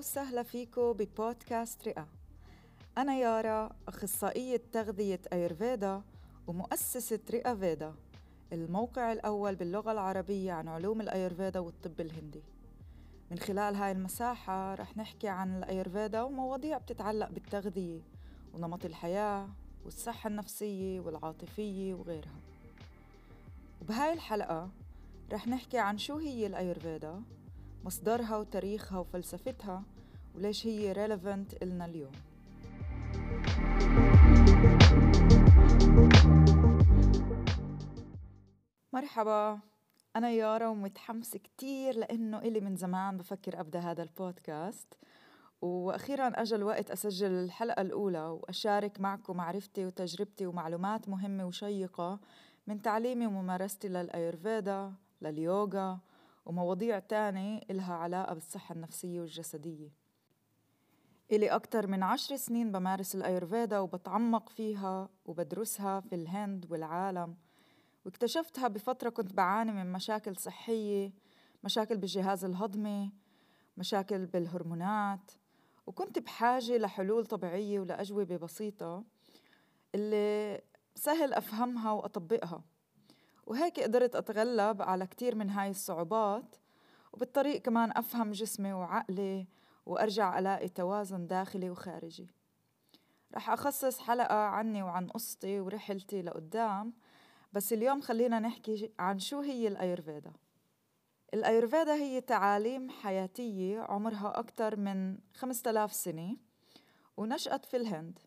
وسهلا فيكم ببودكاست رئة. أنا يارا أخصائية تغذية أيرفيدا ومؤسسة رئة فيدا الموقع الأول باللغة العربية عن علوم الأيرفيدا والطب الهندي. من خلال هاي المساحة رح نحكي عن الأيرفيدا ومواضيع بتتعلق بالتغذية ونمط الحياة والصحة النفسية والعاطفية وغيرها. وبهاي الحلقة رح نحكي عن شو هي الأيورفيدا مصدرها وتاريخها وفلسفتها وليش هي relevant إلنا اليوم. مرحبا أنا يارا ومتحمسة كتير لأنه إلي من زمان بفكر أبدأ هذا البودكاست. وأخيرا أجا الوقت أسجل الحلقة الأولى وأشارك معكم معرفتي وتجربتي ومعلومات مهمة وشيقة من تعليمي وممارستي للأيرفيدا لليوغا ومواضيع تانية إلها علاقة بالصحة النفسية والجسدية. إلي أكتر من عشر سنين بمارس الأيرفيدا وبتعمق فيها وبدرسها في الهند والعالم واكتشفتها بفترة كنت بعاني من مشاكل صحية مشاكل بالجهاز الهضمي مشاكل بالهرمونات وكنت بحاجة لحلول طبيعية ولأجوبة بسيطة اللي سهل أفهمها وأطبقها. وهيك قدرت أتغلب على كتير من هاي الصعوبات وبالطريق كمان أفهم جسمي وعقلي وأرجع ألاقي توازن داخلي وخارجي. رح أخصص حلقة عني وعن قصتي ورحلتي لقدام بس اليوم خلينا نحكي عن شو هي الأيرفيدا الأيرفيدا هي تعاليم حياتية عمرها أكثر من 5000 سنة ونشأت في الهند.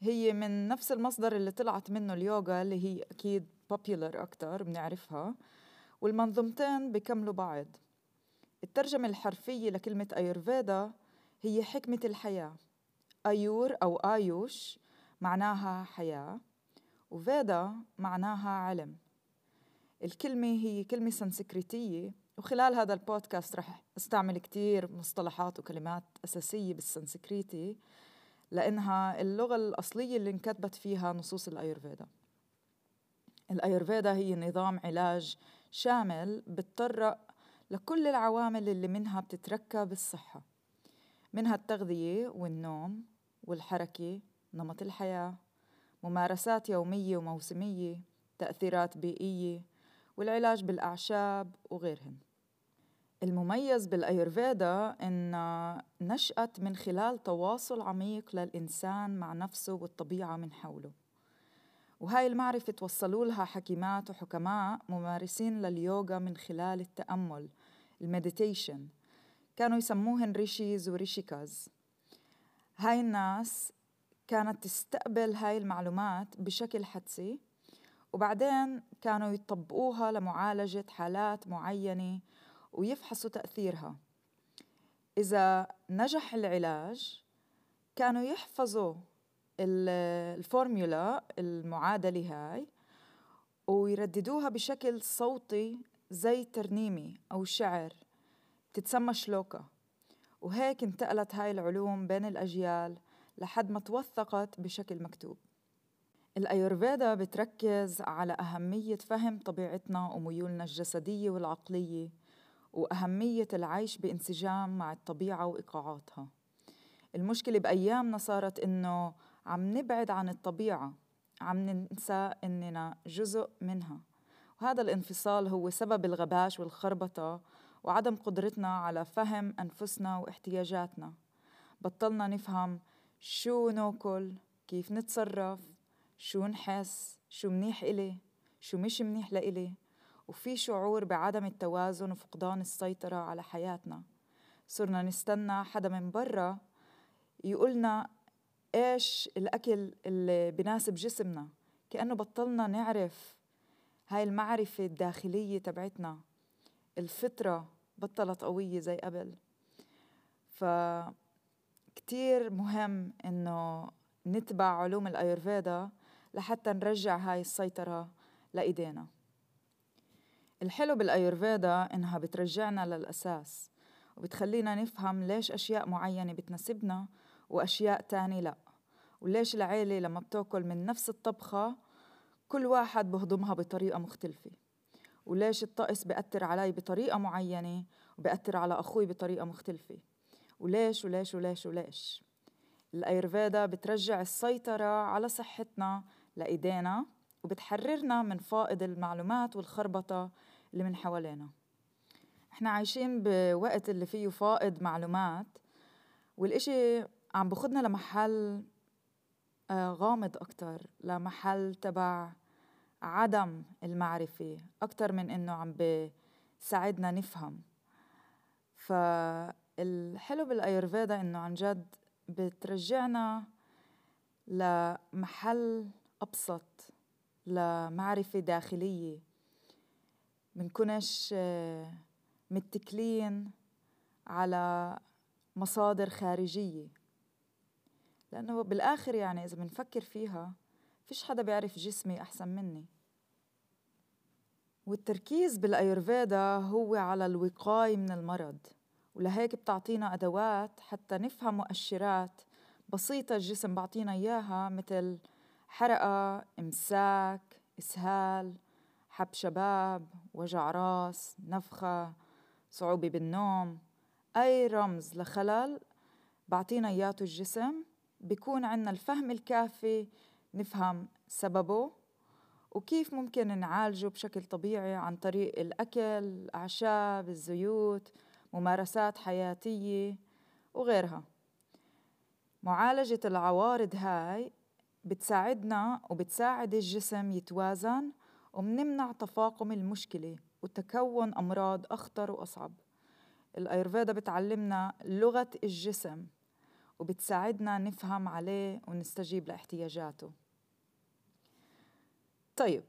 هي من نفس المصدر اللي طلعت منه اليوغا اللي هي أكيد popular أكتر بنعرفها. والمنظومتين بيكملوا بعض. الترجمة الحرفية لكلمة أيرفيدا هي حكمة الحياة. أيور أو آيوش معناها حياة وفيدا معناها علم. الكلمة هي كلمة سنسكريتية وخلال هذا البودكاست رح أستعمل كتير مصطلحات وكلمات أساسية بالسنسكريتي لأنها اللغة الأصلية اللي انكتبت فيها نصوص الأيرفيدا الأيرفيدا هي نظام علاج شامل بتطرق لكل العوامل اللي منها بتتركب الصحة منها التغذية والنوم والحركة نمط الحياة ممارسات يومية وموسمية تأثيرات بيئية والعلاج بالأعشاب وغيرهن. المميز بالأيرفيدا إن نشأت من خلال تواصل عميق للإنسان مع نفسه والطبيعة من حوله. وهاي المعرفة توصلوا لها حكيمات وحكماء ممارسين لليوغا من خلال التأمل ال meditation. كانوا يسموهن rishis و rishikas. هاي الناس كانت تستقبل هاي المعلومات بشكل حدسي وبعدين كانوا يطبقوها لمعالجة حالات معينة ويفحصوا تأثيرها. إذا نجح العلاج كانوا يحفظوا الفورمولا المعادلة هاي ويرددوها بشكل صوتي زي ترنيمي أو شعر تتسمى shloka. وهيك انتقلت هاي العلوم بين الأجيال لحد ما توثقت بشكل مكتوب. الأيورفيدا بتركز على أهمية فهم طبيعتنا وميولنا الجسدية والعقلية وأهمية العيش بانسجام مع الطبيعة وإيقاعاتها. المشكلة بأيامنا صارت إنه عم نبعد عن الطبيعة عم ننسى إننا جزء منها. وهذا الانفصال هو سبب الغباش والخربطة وعدم قدرتنا على فهم أنفسنا واحتياجاتنا. بطلنا نفهم شو ناكل كيف نتصرف شو نحس شو منيح إلي شو مش منيح لإلي. وفي شعور بعدم التوازن وفقدان السيطرة على حياتنا. صرنا نستنى حدا من برا يقولنا إيش الأكل اللي بناسب جسمنا؟ كأنه بطلنا نعرف هاي المعرفة الداخلية تبعتنا. الفطرة بطلت قوية زي قبل. ف كتير مهم إنه نتبع علوم الأيرفيدا لحتى نرجع هاي السيطرة لإيدينا. الحلو بالأيرفيدا إنها بترجعنا للأساس وبتخلينا نفهم ليش أشياء معينة بتناسبنا وأشياء تانية لأ. وليش العيلة لما بتأكل من نفس الطبخة كل واحد بهضمها بطريقة مختلفة؟ وليش الطقس بيأثر علي بطريقة معينة وبيأثر على أخوي بطريقة مختلفة؟ وليش وليش وليش وليش؟ الأيرفيدا بترجع السيطرة على صحتنا لإيدينا وبتحررنا من فائض المعلومات والخربطة اللي من حوالينا. إحنا عايشين بوقت اللي فيه فائض معلومات والإشي عم بخدنا لمحل آه، غامض أكتر لمحل تبع عدم المعرفة أكتر من إنه عم بيساعدنا نفهم. فالحلو بالأيرفيدا إنه عن جد بترجعنا لمحل أبسط لمعرفة داخلية. منكونش آه، متكلين على مصادر خارجية. لأنه بالآخر يعني إذا بنفكر فيها فيش حدا بيعرف جسمي أحسن مني. والتركيز بالأيرفيدا هو على الوقاية من المرض ولهيك بتعطينا أدوات حتى نفهم مؤشرات بسيطة الجسم بعطينا إياها مثل حرقة، إمساك، إسهال، حب شباب، وجع راس، نفخة، صعوبة بالنوم أي رمز لخلل بعطينا إياته الجسم. بيكون عنا الفهم الكافي نفهم سببه وكيف ممكن نعالجه بشكل طبيعي عن طريق الأكل، الأعشاب، الزيوت، ممارسات حياتية وغيرها. معالجة العوارض هاي بتساعدنا وبتساعد الجسم يتوازن ومنمنع تفاقم المشكلة وتكون أمراض أخطر وأصعب. الأيرفيدا بتعلمنا لغة الجسم. وبتساعدنا نفهم عليه ونستجيب لاحتياجاته. طيب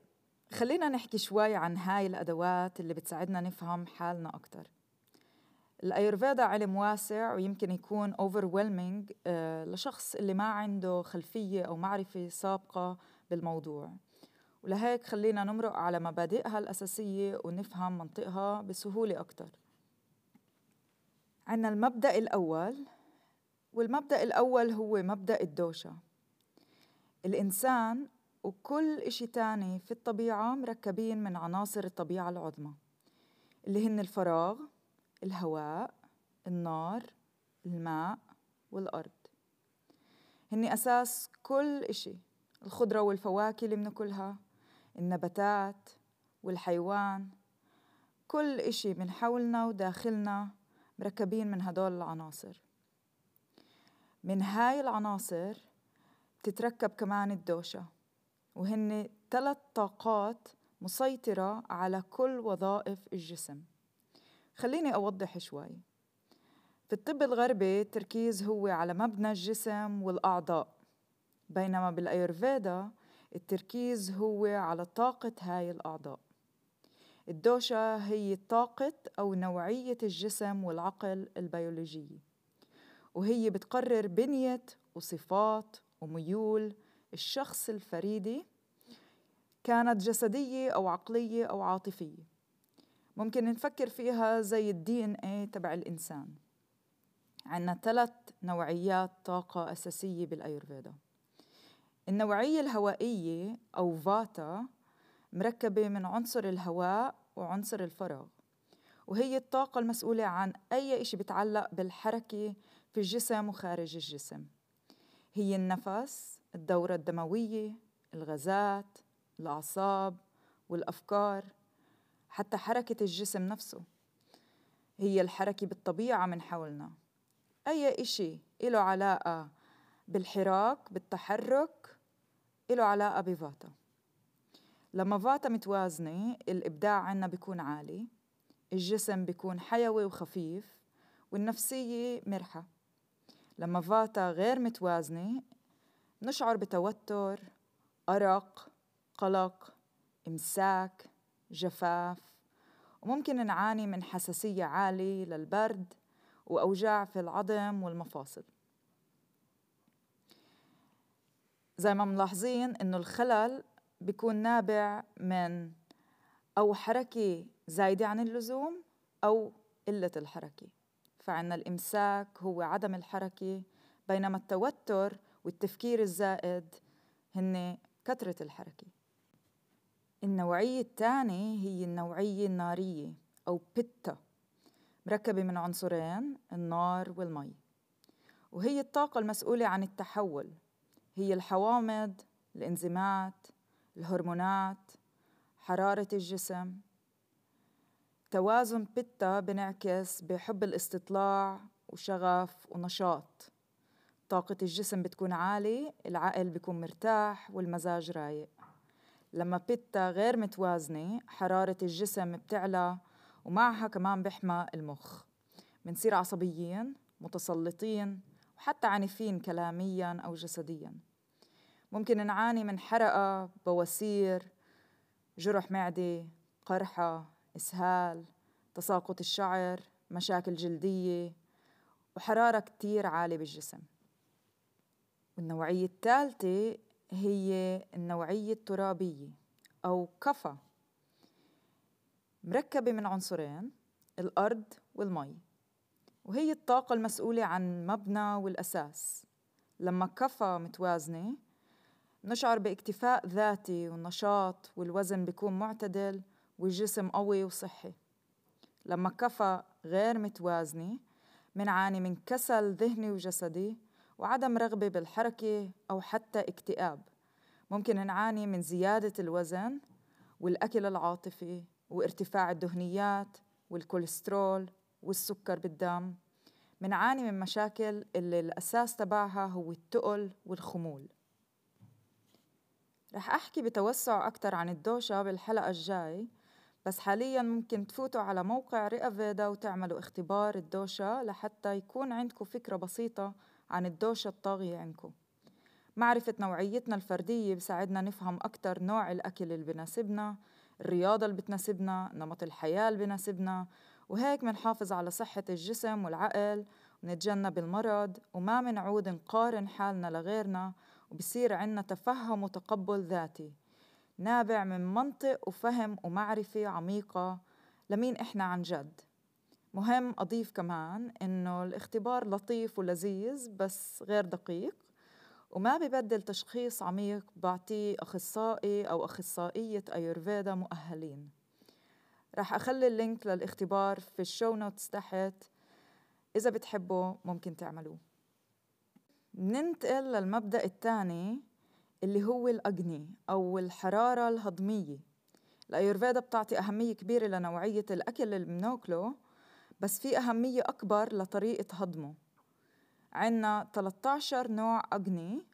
خلينا نحكي شوي عن هاي الأدوات اللي بتساعدنا نفهم حالنا أكتر. الأيرفيدا علم واسع ويمكن يكون overwhelming آه، لشخص اللي ما عنده خلفية أو معرفة سابقة بالموضوع. ولهيك خلينا نمرق على مبادئها الأساسية ونفهم منطقها بسهولة أكتر. عنا المبدأ الأول والمبدأ الأول هو مبدأ الدوشة. الإنسان وكل إشي تاني في الطبيعة مركبين من عناصر الطبيعة العظمى اللي هن الفراغ الهواء النار الماء والأرض. هن أساس كل إشي الخضرة والفواكه اللي بناكلها النباتات والحيوان كل إشي من حولنا وداخلنا مركبين من هدول العناصر. من هاي العناصر بتتركب كمان الدوشة وهن ثلاث طاقات مسيطرة على كل وظائف الجسم. خليني أوضح شوي. في الطب الغربي التركيز هو على مبنى الجسم والأعضاء بينما بالأيرفيدا التركيز هو على طاقة هاي الأعضاء. الدوشة هي طاقة أو نوعية الجسم والعقل البيولوجية وهي بتقرر بنية وصفات وميول. الشخص الفريدي كانت جسدية أو عقلية أو عاطفية. ممكن نفكر فيها زي الدي ان اي تبع الإنسان. عندنا ثلاث نوعيات طاقة أساسية بالأيurveda النوعية الهوائية أو فاتا مركبة من عنصر الهواء وعنصر الفراغ وهي الطاقة المسؤولة عن أي شيء بتعلق بالحركة في الجسم وخارج الجسم. هي النفس الدورة الدموية الغازات الأعصاب والأفكار حتى حركة الجسم نفسه. هي الحركة بالطبيعة من حولنا. أي إشي له علاقة بالحراك بالتحرك له علاقة بفاتا. لما فاتا متوازنة الإبداع عنا بيكون عالي الجسم بيكون حيوي وخفيف والنفسية مرحة. لما فاتا غير متوازنة نشعر بتوتر أرق قلق إمساك جفاف. وممكن نعاني من حساسية عالية للبرد وأوجاع في العظم والمفاصل. زي ما ملاحظين إنه الخلل بيكون نابع من أو حركة زايدة عن اللزوم أو قلة الحركة. فعنا الإمساك هو عدم الحركة بينما التوتر والتفكير الزائد هن كثرة الحركة. النوعية الثانية هي النوعية النارية أو بيتا مركبة من عنصرين النار والمي. وهي الطاقة المسؤولة عن التحول هي الحوامض الإنزيمات الهرمونات حرارة الجسم. توازن بيتا بنعكس بحب الاستطلاع وشغف ونشاط. طاقة الجسم بتكون عالي العقل بيكون مرتاح والمزاج رايق. لما بيتا غير متوازنة حرارة الجسم بتعلى ومعها كمان بحمى المخ. منصير عصبيين متسلطين وحتى عنيفين كلاميا أو جسديا. ممكن نعاني من حرقة بواسير جرح معدة قرحة إسهال تساقط الشعر مشاكل جلدية وحرارة كتير عالية بالجسم. والنوعية الثالثة هي النوعية الترابية أو كفا. مركبة من عنصرين الأرض والمي. وهي الطاقة المسؤولة عن مبنى والأساس. لما كفا متوازنة نشعر باكتفاء ذاتي والنشاط والوزن بيكون معتدل والجسم قوي وصحي. لما كفا غير متوازنة منعاني من كسل ذهني وجسدي وعدم رغبة بالحركة أو حتى اكتئاب. ممكن نعاني من زيادة الوزن والأكل العاطفي وارتفاع الدهنيات والكوليسترول والسكر بالدم. منعاني من مشاكل اللي الأساس تبعها هو التقل والخمول. رح أحكي بتوسع أكثر عن الدوشة بالحلقة الجاي بس حاليا ممكن تفوتوا على موقع رئة فيدا وتعملوا اختبار الدوشة لحتى يكون عندكم فكرة بسيطة عن الدوشة الطاغية عندكم. معرفة نوعيتنا الفردية بساعدنا نفهم أكثر نوع الأكل اللي بناسبنا الرياضة اللي بتناسبنا نمط الحياة اللي بناسبنا وهيك منحافظ على صحة الجسم والعقل ونتجنب المرض وما منعود نقارن حالنا لغيرنا وبصير عنا تفهم وتقبل ذاتي. نابع من منطق وفهم ومعرفة عميقة لمين إحنا عن جد. مهم أضيف كمان إنه الاختبار لطيف ولذيذ بس غير دقيق وما ببدل تشخيص عميق بعطيه أخصائي أو أخصائية أيورفيدا مؤهلين. رح أخلي ال link للاختبار في ال show notes تحت. إذا بتحبوا ممكن تعملوه. ننتقل للمبدأ الثاني اللي هو ال agni أو الحرارة الهضمية. الأيurveda بتعطي أهمية كبيرة لنوعية الأكل اللي بناكله بس في أهمية أكبر لطريقة هضمه. عنا 13 نوع أجني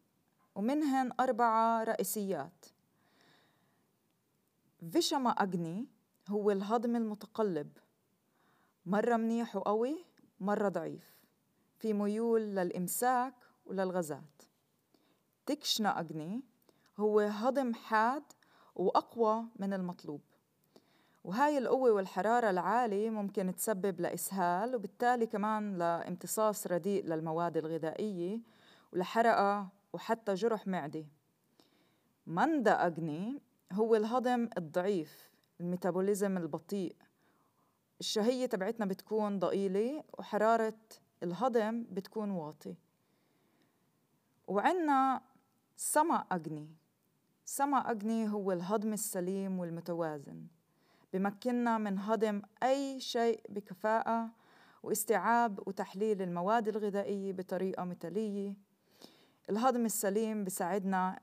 ومنهن أربعة رئيسيات. فيشما أجني هو الهضم المتقلب. مرة منيح وقوي مرة ضعيف. في ميول للإمساك وللغازات. تكشنا أجني هو هضم حاد وأقوى من المطلوب. وهاي القوة والحرارة العالية ممكن تسبب لإسهال وبالتالي كمان لامتصاص رديء للمواد الغذائية ولحرقة وحتى جرح معدة مندا أجني هو الهضم الضعيف الميتابوليزم البطيء. الشهية تبعتنا بتكون ضئيلة وحرارة الهضم بتكون واطي وعنا سما أجني. سما أجني هو الهضم السليم والمتوازن. بمكننا من هضم أي شيء بكفاءة واستيعاب وتحليل المواد الغذائية بطريقة مثالية. الهضم السليم بساعدنا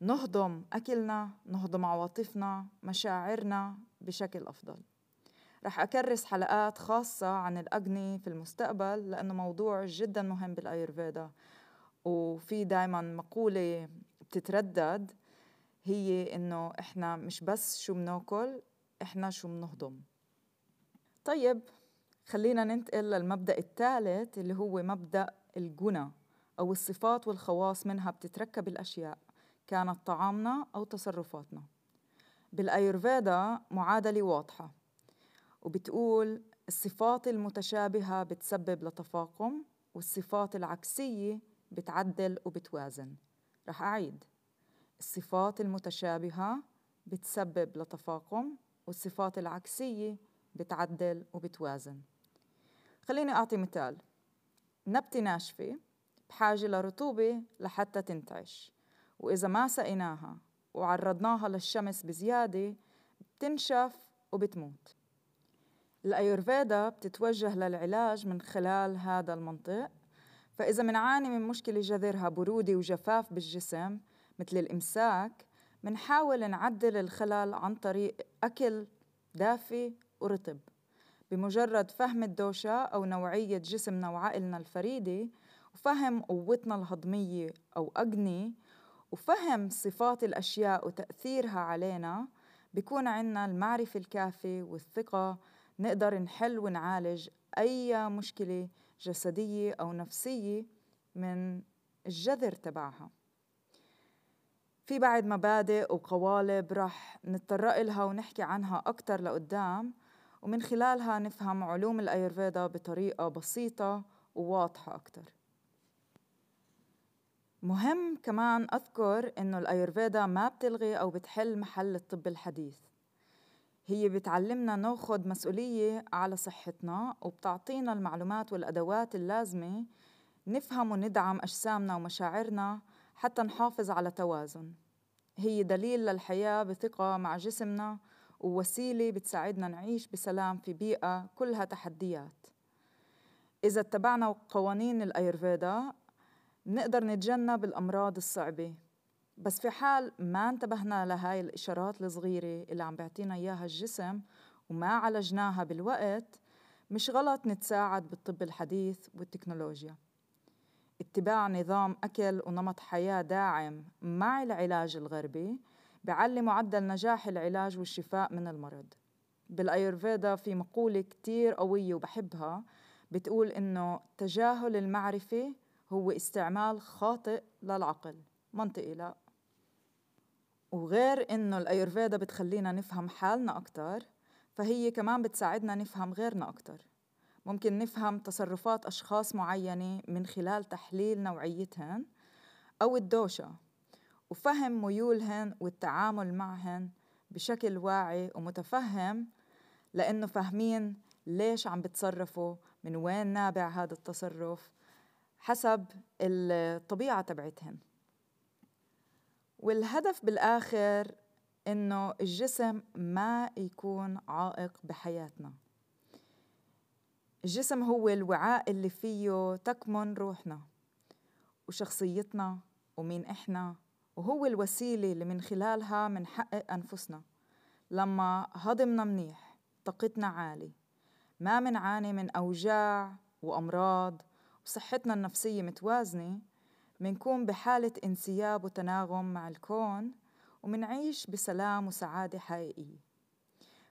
نهضم أكلنا نهضم عواطفنا مشاعرنا بشكل أفضل. رح أكرس حلقات خاصة عن الأجني في المستقبل لأنه موضوع جدا مهم بالأيرفيدا. وفي دايما مقولة بتتردد هي إنه إحنا مش بس شو بناكل إحنا شو بنهضم طيب خلينا ننتقل للمبدأ الثالث اللي هو مبدأ الجنى أو الصفات والخواص منها بتتركب الأشياء كانت طعامنا أو تصرفاتنا. بالأيرفيدا معادلة واضحة وبتقول الصفات المتشابهة بتسبب لتفاقم والصفات العكسية بتعدل وبتوازن. رح أعيد. الصفات المتشابهة بتسبب لتفاقم والصفات العكسية بتعدل وبتوازن. خليني أعطي مثال. نبتة ناشفة بحاجة لرطوبة لحتى تنتعش. وإذا ما سقيناها وعرضناها للشمس بزيادة بتنشف وبتموت. الأيورفيدا بتتوجه للعلاج من خلال هذا المنطق. فإذا منعاني من مشكلة جذرها برودة وجفاف بالجسم مثل الإمساك منحاول نعدل الخلل عن طريق أكل دافي ورطب. بمجرد فهم الدوشة أو نوعية جسمنا وعقلنا الفريدة وفهم قوتنا الهضمية أو أجني وفهم صفات الأشياء وتأثيرها علينا بيكون عنا المعرفة الكافية والثقة نقدر نحل ونعالج أي مشكلة جسدية أو نفسية من الجذر تبعها. في بعد مبادئ وقوالب رح نتطرق لها ونحكي عنها أكتر لقدام ومن خلالها نفهم علوم الأيرفيدا بطريقة بسيطة وواضحة أكتر. مهم كمان أذكر إنه الأيرفيدا ما بتلغي أو بتحل محل الطب الحديث. هي بتعلمنا ناخد مسؤولية على صحتنا وبتعطينا المعلومات والأدوات اللازمة نفهم وندعم أجسامنا ومشاعرنا حتى نحافظ على توازن. هي دليل للحياة بثقة مع جسمنا ووسيلة بتساعدنا نعيش بسلام في بيئة كلها تحديات. إذا اتبعنا قوانين الأيرفيدا نقدر نتجنب الأمراض الصعبة. بس في حال ما انتبهنا لهاي الإشارات الصغيرة اللي عم بيعطينا إياها الجسم وما عالجناها بالوقت مش غلط نتساعد بالطب الحديث والتكنولوجيا. اتباع نظام أكل ونمط حياة داعم مع العلاج الغربي بعلي معدل نجاح العلاج والشفاء من المرض. بالأيرفيدا في مقولة كتير قوية وبحبها بتقول إنه تجاهل المعرفة هو استعمال خاطئ للعقل منطقي لا. وغير إنه الأيرفيدا بتخلينا نفهم حالنا أكتر فهي كمان بتساعدنا نفهم غيرنا أكتر. ممكن نفهم تصرفات أشخاص معينة من خلال تحليل نوعيتهن أو الدوشة وفهم ميولهن والتعامل معهن بشكل واعي ومتفهم لأنه فاهمين ليش عم بتصرفوا من وين نابع هذا التصرف حسب الطبيعة تبعتهن. والهدف بالآخر إنه الجسم ما يكون عائق بحياتنا. الجسم هو الوعاء اللي فيه تكمن روحنا وشخصيتنا ومين إحنا وهو الوسيلة اللي من خلالها منحقق أنفسنا. لما هضمنا منيح طاقتنا عالي ما منعاني من أوجاع وأمراض وصحتنا النفسية متوازنة منكون بحالة انسياب وتناغم مع الكون ومنعيش بسلام وسعادة حقيقية.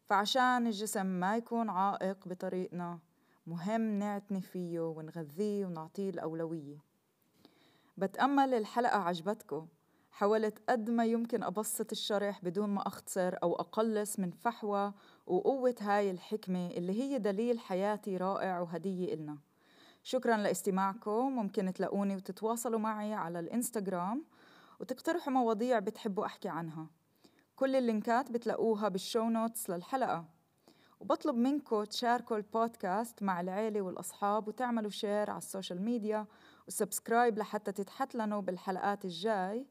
فعشان الجسم ما يكون عائق بطريقنا مهم نعتني فيه ونغذيه ونعطيه الأولوية. بتأمل الحلقة عجبتكم. حاولت قد ما يمكن أبسط الشرح بدون ما أختصر أو أقلص من فحوى وقوة هاي الحكمة اللي هي دليل حياتي رائع وهدية إلنا. شكرا لاستماعكم. ممكن تلاقوني وتتواصلوا معي على الإنستغرام وتقترحوا مواضيع بتحبوا أحكي عنها. كل اللينكات بتلاقوها بال show notes للحلقة. وبطلب منكم تشاركوا البودكاست مع العيلة والأصحاب وتعملوا share على ال social media و subscribe لحتى تتحتلنوا بالحلقات الجاي.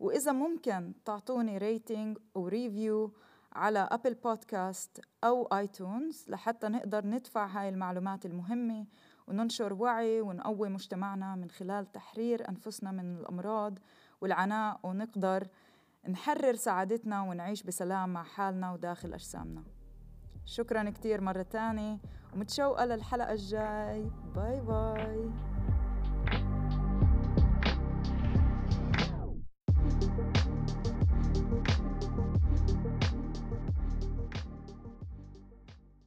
وإذا ممكن تعطوني rating و review على Apple Podcast أو iTunes لحتى نقدر ندفع هاي المعلومات المهمة وننشر وعي ونقوي مجتمعنا من خلال تحرير أنفسنا من الأمراض والعناء ونقدر نحرر سعادتنا ونعيش بسلام مع حالنا وداخل أجسامنا. شكرا كتير مرة تانية ومتشوقة للحلقة الجاي. باي باي.